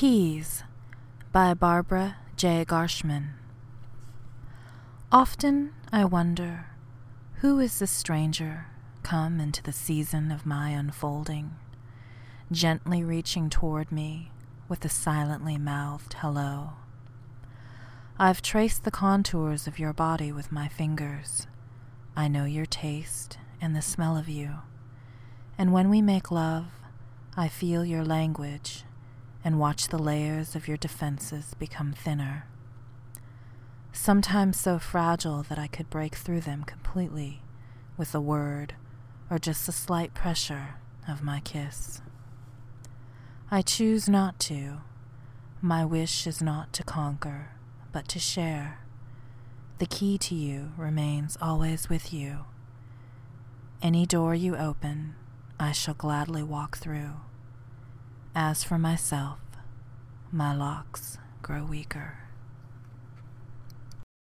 Keys by Barbara J. Garshman. Often I wonder who is the stranger come into the season of my unfolding, gently reaching toward me with a silently mouthed hello. I've traced the contours of your body with my fingers. I know your taste and the smell of you. And when we make love, I feel your language and watch the layers of your defenses become thinner, sometimes so fragile that I could break through them completely with a word or just a slight pressure of my kiss. I choose not to. My wish is not to conquer, but to share. The key to you remains always with you. Any door you open, I shall gladly walk through. As for myself, my locks grow weaker.